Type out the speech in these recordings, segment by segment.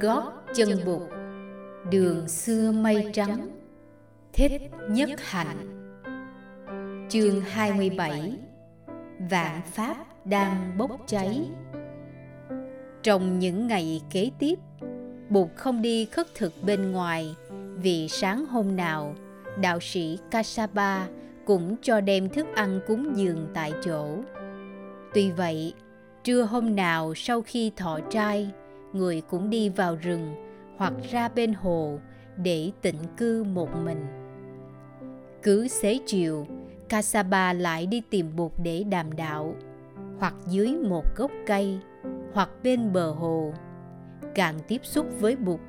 gót chân bụt đường xưa mây trắng, thích nhất hạnh. Chương 27 vạn pháp đang bốc cháy. Trong những ngày kế tiếp bụt không đi khất thực bên ngoài vì sáng hôm nào, đạo sĩ kasapa cũng cho đem thức ăn cúng dường tại chỗ. Tuy vậy, trưa hôm nào sau khi thọ trai người cũng đi vào rừng hoặc ra bên hồ để tịnh cư một mình. Cứ xế chiều, kasaba lại đi tìm bụt để đàm đạo, hoặc dưới một gốc cây, hoặc bên bờ hồ. Càng tiếp xúc với bụt,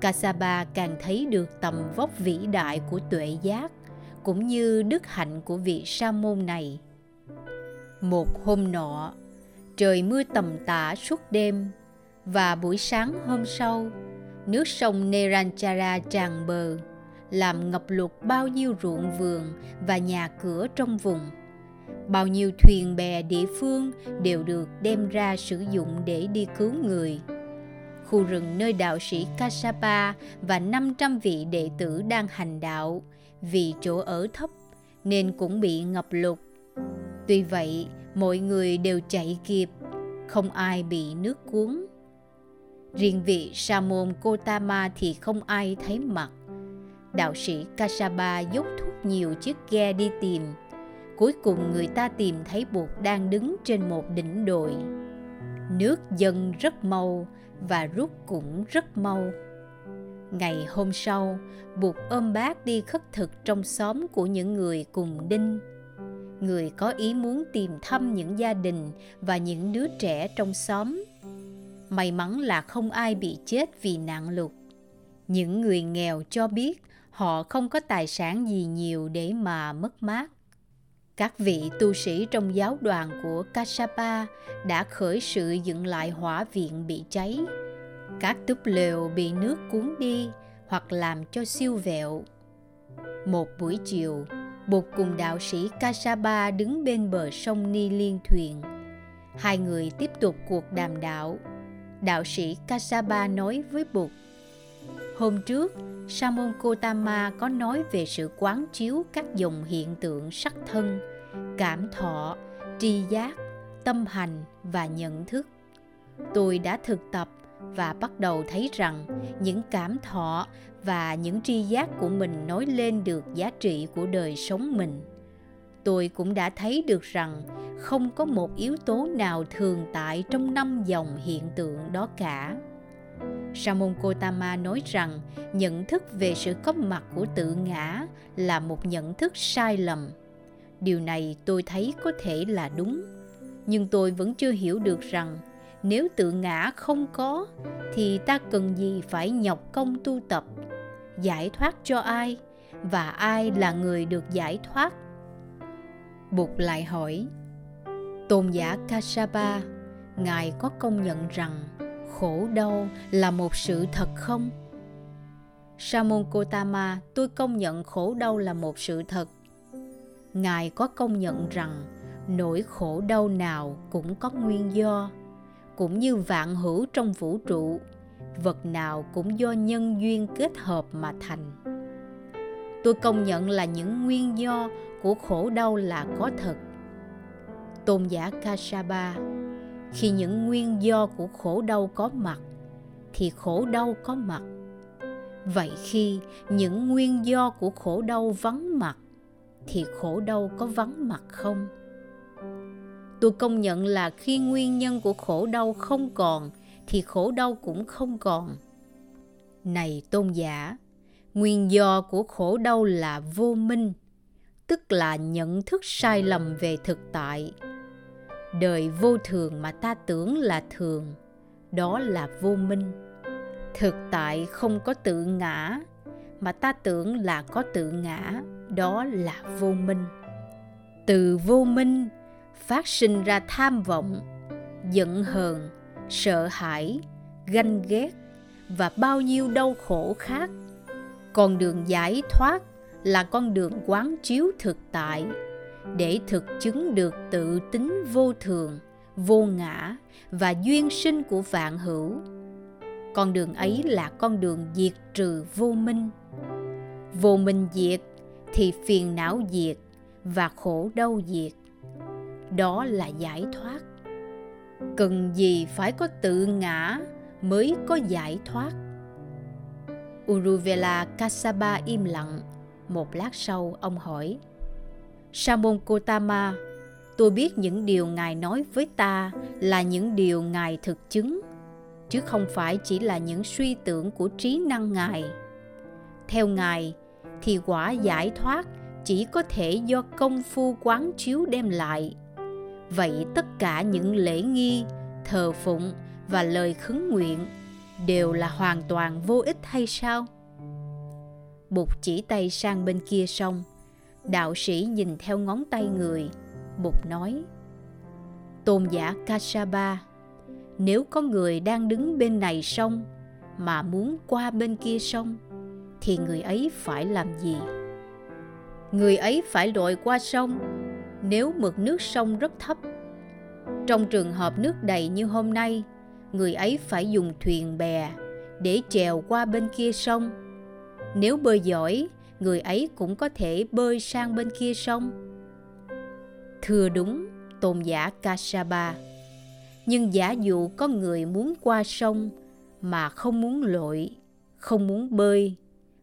kasaba càng thấy được tầm vóc vĩ đại của tuệ giác, cũng như đức hạnh của vị sa môn này. Một hôm nọ, trời mưa tầm tã suốt đêm và buổi sáng hôm sau nước sông Neranchara tràn bờ làm ngập lụt bao nhiêu ruộng vườn và nhà cửa trong vùng bao nhiêu thuyền bè địa phương đều được đem ra sử dụng để đi cứu người khu rừng nơi đạo sĩ Kasapa và 500 vị đệ tử đang hành đạo vì chỗ ở thấp nên cũng bị ngập lụt. Tuy vậy, mọi người đều chạy kịp, không ai bị nước cuốn. Riêng vị Sa môn Kotama thì không ai thấy mặt. Đạo sĩ Kasaba dốc thúc nhiều chiếc ghe đi tìm. Cuối cùng người ta tìm thấy Bụt đang đứng trên một đỉnh đồi. Nước dâng rất mau và rút cũng rất mau. Ngày hôm sau, Bụt ôm bác đi khất thực trong xóm của những người cùng đinh. Người có ý muốn tìm thăm những gia đình và những đứa trẻ trong xóm. May mắn là không ai bị chết vì nạn lụt. Những người nghèo cho biết họ không có tài sản gì nhiều để mà mất mát. Các vị tu sĩ trong giáo đoàn của Kassapa đã khởi sự dựng lại hỏa viện bị cháy. Các túp lều bị nước cuốn đi hoặc làm cho siêu vẹo. Một buổi chiều, Bụt cùng đạo sĩ Kassapa đứng bên bờ sông Ni Liên thuyền. Hai người tiếp tục cuộc đàm đạo. Đạo sĩ Kassapa nói với Bụt, Hôm trước, Samon Kotama có nói về sự quán chiếu các dòng hiện tượng sắc thân, cảm thọ, tri giác, tâm hành và nhận thức. Tôi đã thực tập và bắt đầu thấy rằng những cảm thọ và những tri giác của mình nói lên được giá trị của đời sống mình tôi cũng đã thấy được rằng không có một yếu tố nào thường tại trong năm dòng hiện tượng đó cả. Samon Kotama nói rằng nhận thức về sự có mặt của tự ngã là một nhận thức sai lầm. Điều này tôi thấy có thể là đúng, nhưng tôi vẫn chưa hiểu được rằng nếu tự ngã không có thì ta cần gì phải nhọc công tu tập giải thoát cho ai? Và ai là người được giải thoát? Bụt lại hỏi, tôn giả Kassapa ngài có công nhận rằng khổ đau là một sự thật không? Samon kotama tôi công nhận khổ đau là một sự thật. Ngài có công nhận rằng nỗi khổ đau nào cũng có nguyên do, cũng như vạn hữu trong vũ trụ, vật nào cũng do nhân duyên kết hợp mà thành. Tôi công nhận là những nguyên do của khổ đau là có thật. Tôn giả kasapa khi những nguyên do của khổ đau có mặt, thì khổ đau có mặt. Vậy khi những nguyên do của khổ đau vắng mặt, thì khổ đau có vắng mặt không? Tôi công nhận là khi nguyên nhân của khổ đau không còn, thì khổ đau cũng không còn. Này tôn giả, nguyên do của khổ đau là vô minh tức là nhận thức sai lầm về thực tại. Đời vô thường mà ta tưởng là thường, đó là vô minh. Thực tại không có tự ngã, mà ta tưởng là có tự ngã, đó là vô minh. Từ vô minh phát sinh ra tham vọng, giận hờn, sợ hãi, ganh ghét và bao nhiêu đau khổ khác. Con đường giải thoát là con đường quán chiếu thực tại. Để thực chứng được tự tính vô thường, vô ngã và duyên sinh của vạn hữu, con đường ấy là con đường diệt trừ vô minh. Vô minh diệt thì phiền não diệt và khổ đau diệt. Đó là giải thoát. Cần gì phải có tự ngã mới có giải thoát? Uruvela kasaba im lặng một lát sau, ông hỏi, samon kotama tôi biết những điều ngài nói với ta là những điều ngài thực chứng, chứ không phải chỉ là những suy tưởng của trí năng ngài. Theo ngài thì quả giải thoát chỉ có thể do công phu quán chiếu đem lại. Vậy tất cả những lễ nghi, thờ phụng và lời khấn nguyện đều là hoàn toàn vô ích hay sao? Bụt chỉ tay sang bên kia sông. Đạo sĩ nhìn theo ngón tay người, bụt nói, tôn giả kasapa nếu có người đang đứng bên này sông mà muốn qua bên kia sông, thì người ấy phải làm gì? Người ấy phải lội qua sông, nếu mực nước sông rất thấp. Trong trường hợp nước đầy như hôm nay, người ấy phải dùng thuyền bè để chèo qua bên kia sông nếu bơi giỏi, người ấy cũng có thể bơi sang bên kia sông. Thưa đúng, tôn giả kasaba. Nhưng giả dụ có người muốn qua sông mà không muốn lội, không muốn bơi,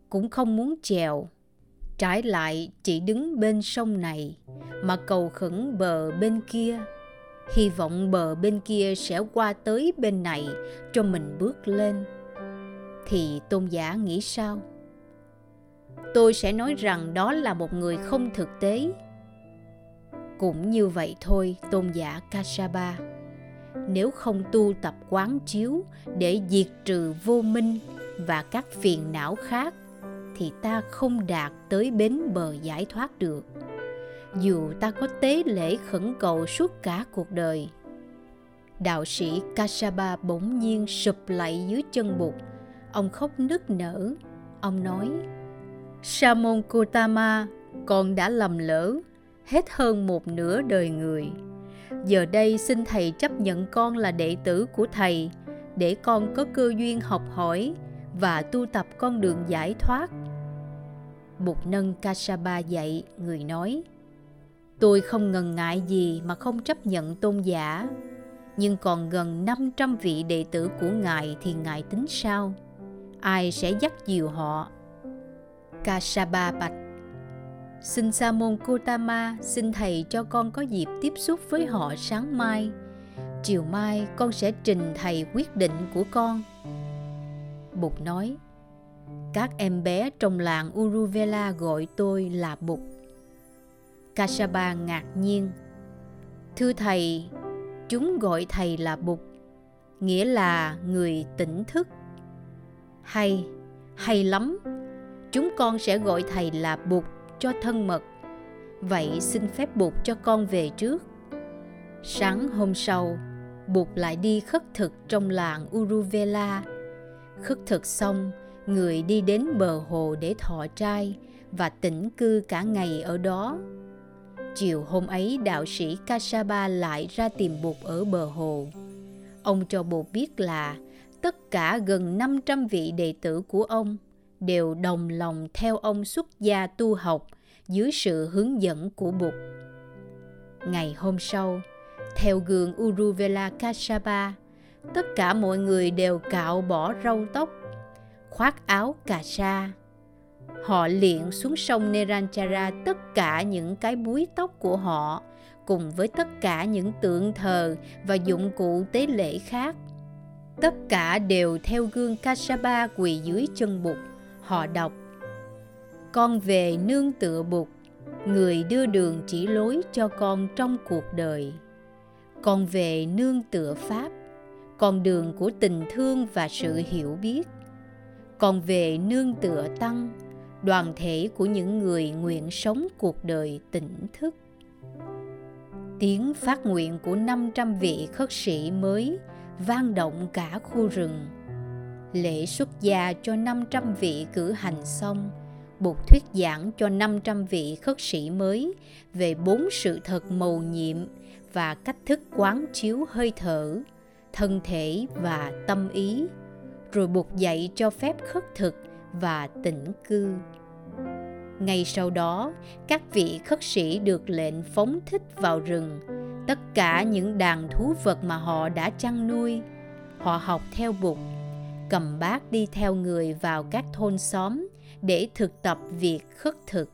cũng không muốn chèo trái lại chỉ đứng bên sông này mà cầu khẩn bờ bên kia. Hy vọng bờ bên kia sẽ qua tới bên này cho mình bước lên. Thì tôn giả nghĩ sao? Tôi sẽ nói rằng đó là một người không thực tế. Cũng như vậy thôi, tôn giả kasaba. Nếu không tu tập quán chiếu để diệt trừ vô minh và các phiền não khác, thì ta không đạt tới bến bờ giải thoát được. Dù ta có tế lễ khẩn cầu suốt cả cuộc đời. Đạo sĩ kasaba bỗng nhiên sụp lại dưới chân bụt. Ông khóc nức nở. Ông nói samon kotama con đã lầm lỡ hết hơn một nửa đời người giờ đây xin thầy chấp nhận con là đệ tử của thầy để con có cơ duyên học hỏi và tu tập con đường giải thoát Bụt nâng Kasapa dậy, người nói Tôi không ngần ngại gì mà không chấp nhận tôn giả Nhưng còn gần 500 vị đệ tử của Ngài thì Ngài tính sao? Ai sẽ dắt dìu họ? Kasapa bạch Xin Sa môn Kutama xin thầy cho con có dịp tiếp xúc với họ sáng mai. Chiều mai con sẽ trình thầy quyết định của con. Bụt nói, các em bé trong làng Uruvela gọi tôi là Bụt. Kasapa ngạc nhiên. Thưa thầy, chúng gọi thầy là Bụt, nghĩa là người tỉnh thức. Hay, hay lắm, chúng con sẽ gọi thầy là Bụt cho thân mật. Vậy xin phép bụt cho con về trước. Sáng hôm sau bụt lại đi khất thực trong làng uruvela. Khất thực xong, người đi đến bờ hồ để thọ trai và tĩnh cư cả ngày ở đó. Chiều hôm ấy, đạo sĩ kasaba lại ra tìm bụt ở bờ hồ. Ông cho bụt biết là tất cả gần 500 vị đệ tử của ông đều đồng lòng theo ông xuất gia tu học dưới sự hướng dẫn của Bụt. Ngày hôm sau, theo gương Uruvela Kasapa, tất cả mọi người đều cạo bỏ râu tóc, khoác áo cà sa. Họ liện xuống sông Neranchara tất cả những cái búi tóc của họ cùng với tất cả những tượng thờ và dụng cụ tế lễ khác. Tất cả đều theo gương Kasapa quỳ dưới chân Bụt họ đọc. Con về nương tựa bụt, người đưa đường chỉ lối cho con trong cuộc đời. Con về nương tựa pháp, con đường của tình thương và sự hiểu biết. Con về nương tựa tăng, đoàn thể của những người nguyện sống cuộc đời tỉnh thức. Tiếng phát nguyện của 500 vị khất sĩ mới vang động cả khu rừng lễ xuất gia cho 500 vị cử hành xong, Bụt thuyết giảng cho 500 vị khất sĩ mới về bốn sự thật mầu nhiệm và cách thức quán chiếu hơi thở, thân thể và tâm ý, rồi buộc dạy cho phép khất thực và tĩnh cư. Ngay sau đó các vị khất sĩ được lệnh phóng thích vào rừng. Tất cả những đàn thú vật mà họ đã chăn nuôi họ học theo bụt cầm bát đi theo người vào các thôn xóm để thực tập việc khất thực.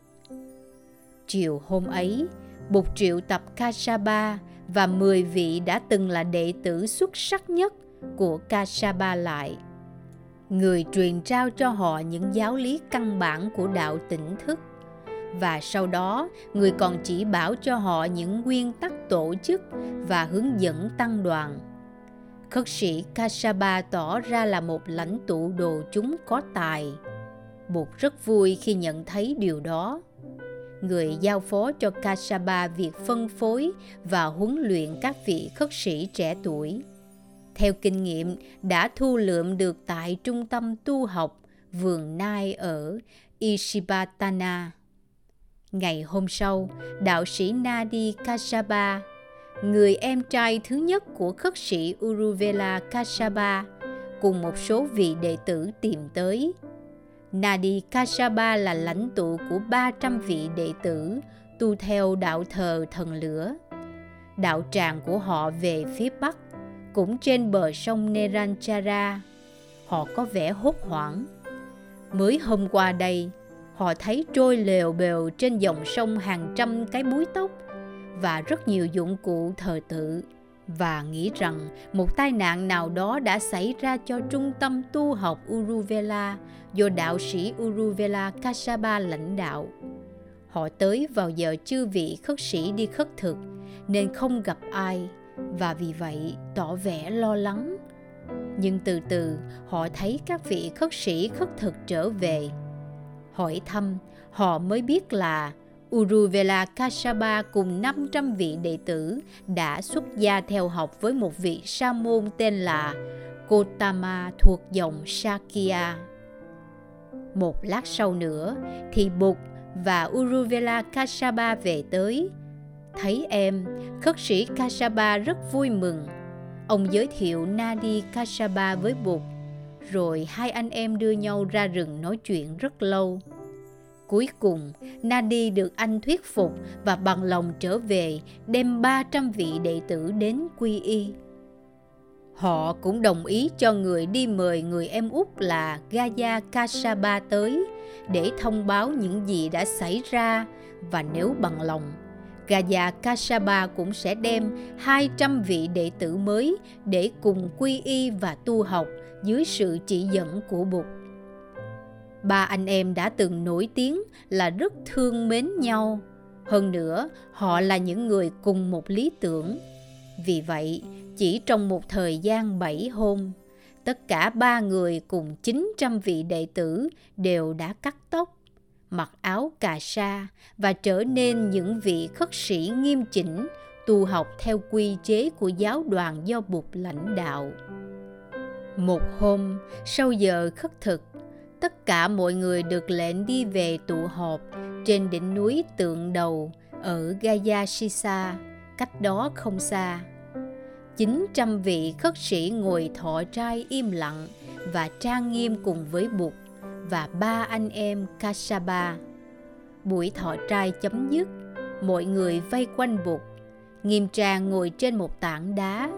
Chiều hôm ấy bụt triệu tập kasaba và 10 vị đã từng là đệ tử xuất sắc nhất của kasaba lại. Người truyền trao cho họ những giáo lý căn bản của đạo tỉnh thức và sau đó, người còn chỉ bảo cho họ những nguyên tắc tổ chức và hướng dẫn tăng đoàn khất sĩ kasaba tỏ ra là một lãnh tụ đồ chúng có tài. Bụt rất vui khi nhận thấy điều đó. Người giao phó cho kasaba việc phân phối và huấn luyện các vị khất sĩ trẻ tuổi. Theo kinh nghiệm đã thu lượm được tại trung tâm tu học vườn nai ở Ishibatana. Ngày hôm sau, đạo sĩ Nadi Kasaba, người em trai thứ nhất của khất sĩ Uruvela Kasaba, cùng một số vị đệ tử tìm tới. Nadi Kasaba là lãnh tụ của 300 vị đệ tử tu theo đạo thờ thần lửa. Đạo tràng của họ về phía bắc cũng trên bờ sông Neranchara. Họ có vẻ hốt hoảng. Mới hôm qua đây, họ thấy trôi lều bều trên dòng sông hàng trăm cái búi tóc và rất nhiều dụng cụ thờ tự. Và nghĩ rằng một tai nạn nào đó đã xảy ra cho trung tâm tu học Uruvela, do đạo sĩ Uruvela Kasaba lãnh đạo. Họ tới vào giờ chư vị khất sĩ đi khất thực, nên không gặp ai, và vì vậy tỏ vẻ lo lắng. Nhưng từ từ, họ thấy các vị khất sĩ khất thực trở về. Hỏi thăm, họ mới biết là Uruvela Kasaba cùng 500 vị đệ tử đã xuất gia theo học với một vị sa môn tên là Kotama thuộc dòng Shakya. Một lát sau nữa thì Bụt và Uruvela Kasaba về tới Thấy em, khất sĩ Kasaba rất vui mừng. Ông giới thiệu Nadi Kasaba với Bụt, rồi hai anh em đưa nhau ra rừng nói chuyện rất lâu. Cuối cùng, Nadi được anh thuyết phục và bằng lòng trở về đem 300 vị đệ tử đến quy y. Họ cũng đồng ý cho người đi mời người em út là Gaya Kasaba tới để thông báo những gì đã xảy ra và nếu bằng lòng Gaya Kasaba cũng sẽ đem 200 vị đệ tử mới để cùng quy y và tu học dưới sự chỉ dẫn của Bụt. Ba anh em đã từng nổi tiếng là rất thương mến nhau. Hơn nữa, họ là những người cùng một lý tưởng. Vì vậy, chỉ trong một thời gian 7 hôm, tất cả ba người cùng 900 vị đệ tử đều đã cắt tóc mặc áo cà sa và trở nên những vị khất sĩ nghiêm chỉnh tu học theo quy chế của giáo đoàn do Bụt lãnh đạo. Một hôm, sau giờ khất thực, tất cả mọi người được lệnh đi về tụ họp trên đỉnh núi tượng đầu ở Gaya Shisa, cách đó không xa. 900 vị khất sĩ ngồi thọ trai im lặng và trang nghiêm cùng với Bụt và ba anh em Kasaba. Buổi thọ trai chấm dứt, mọi người vây quanh Bụt. Nghiêm trang ngồi trên một tảng đá.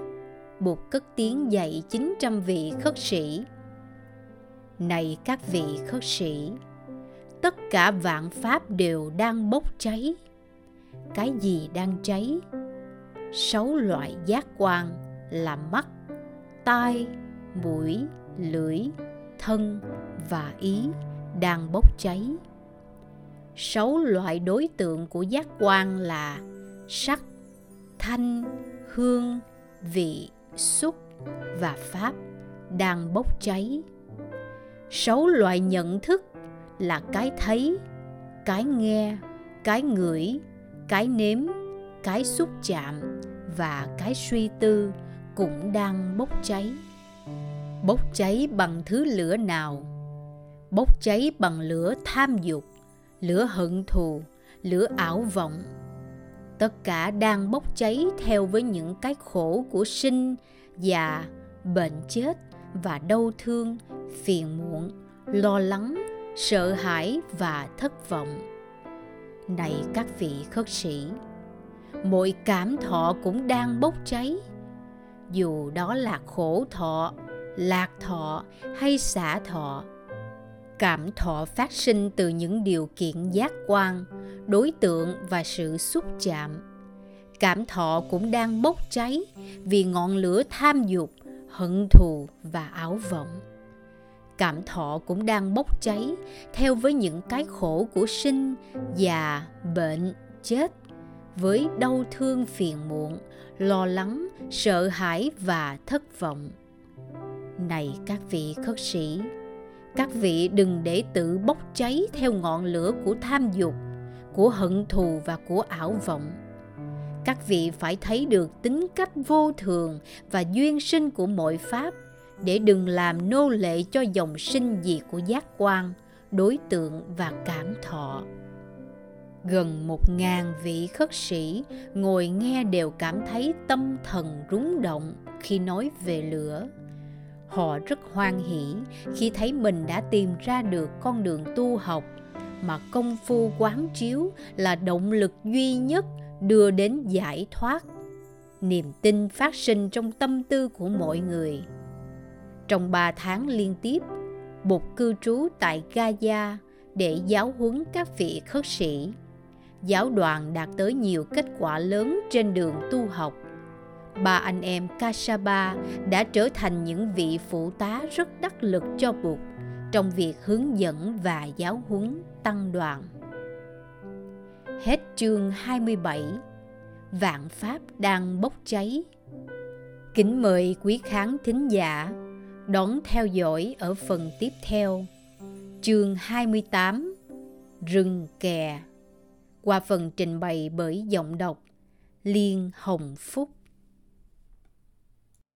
Bụt cất tiếng dạy 900 vị khất sĩ. Này các vị khất sĩ, tất cả vạn pháp đều đang bốc cháy. Cái gì đang cháy? Sáu loại giác quan là mắt, tai, mũi, lưỡi, thân và ý đang bốc cháy sáu loại đối tượng của giác quan là sắc thanh hương vị xúc và pháp đang bốc cháy sáu loại nhận thức là cái thấy, cái nghe, cái ngửi, cái nếm, cái xúc chạm và cái suy tư cũng đang bốc cháy. Bốc cháy bằng thứ lửa nào? Bốc cháy bằng lửa tham dục, lửa hận thù, lửa ảo vọng. Tất cả đang bốc cháy theo với những cái khổ của sinh già bệnh chết và đau thương, phiền muộn, lo lắng, sợ hãi và thất vọng. Này các vị khất sĩ, mọi cảm thọ cũng đang bốc cháy. Dù đó là khổ thọ, lạc thọ hay xả thọ, cảm thọ phát sinh từ những điều kiện giác quan, đối tượng và sự xúc chạm. Cảm thọ cũng đang bốc cháy vì ngọn lửa tham dục hận thù và áo vọng. Cảm thọ cũng đang bốc cháy theo với những cái khổ của sinh già, bệnh, chết, với đau thương phiền muộn, lo lắng, sợ hãi và thất vọng. Này các vị khất sĩ, các vị đừng để tự bốc cháy theo ngọn lửa của tham dục, của hận thù và của ảo vọng các vị phải thấy được tính cách vô thường và duyên sinh của mọi pháp, để đừng làm nô lệ cho dòng sinh diệt của giác quan, đối tượng và cảm thọ. Gần một ngàn vị khất sĩ ngồi nghe đều cảm thấy tâm thần rúng động khi nói về lửa. Họ rất hoan hỷ khi thấy mình đã tìm ra được con đường tu học, mà công phu quán chiếu là động lực duy nhất đưa đến giải thoát niềm tin phát sinh trong tâm tư của mọi người trong ba tháng liên tiếp Bụt cư trú tại Gaza để giáo huấn các vị khất sĩ. Giáo đoàn đạt tới nhiều kết quả lớn trên đường tu học. Ba anh em Kasaba đã trở thành những vị phụ tá rất đắc lực cho Bụt trong việc hướng dẫn và giáo huấn tăng đoàn. Hết chương 27 Vạn Pháp đang bốc cháy. Kính mời quý khán thính giả đón theo dõi ở phần tiếp theo. Chương 28 Rừng kè. Qua phần trình bày bởi giọng đọc Liên Hồng Phúc.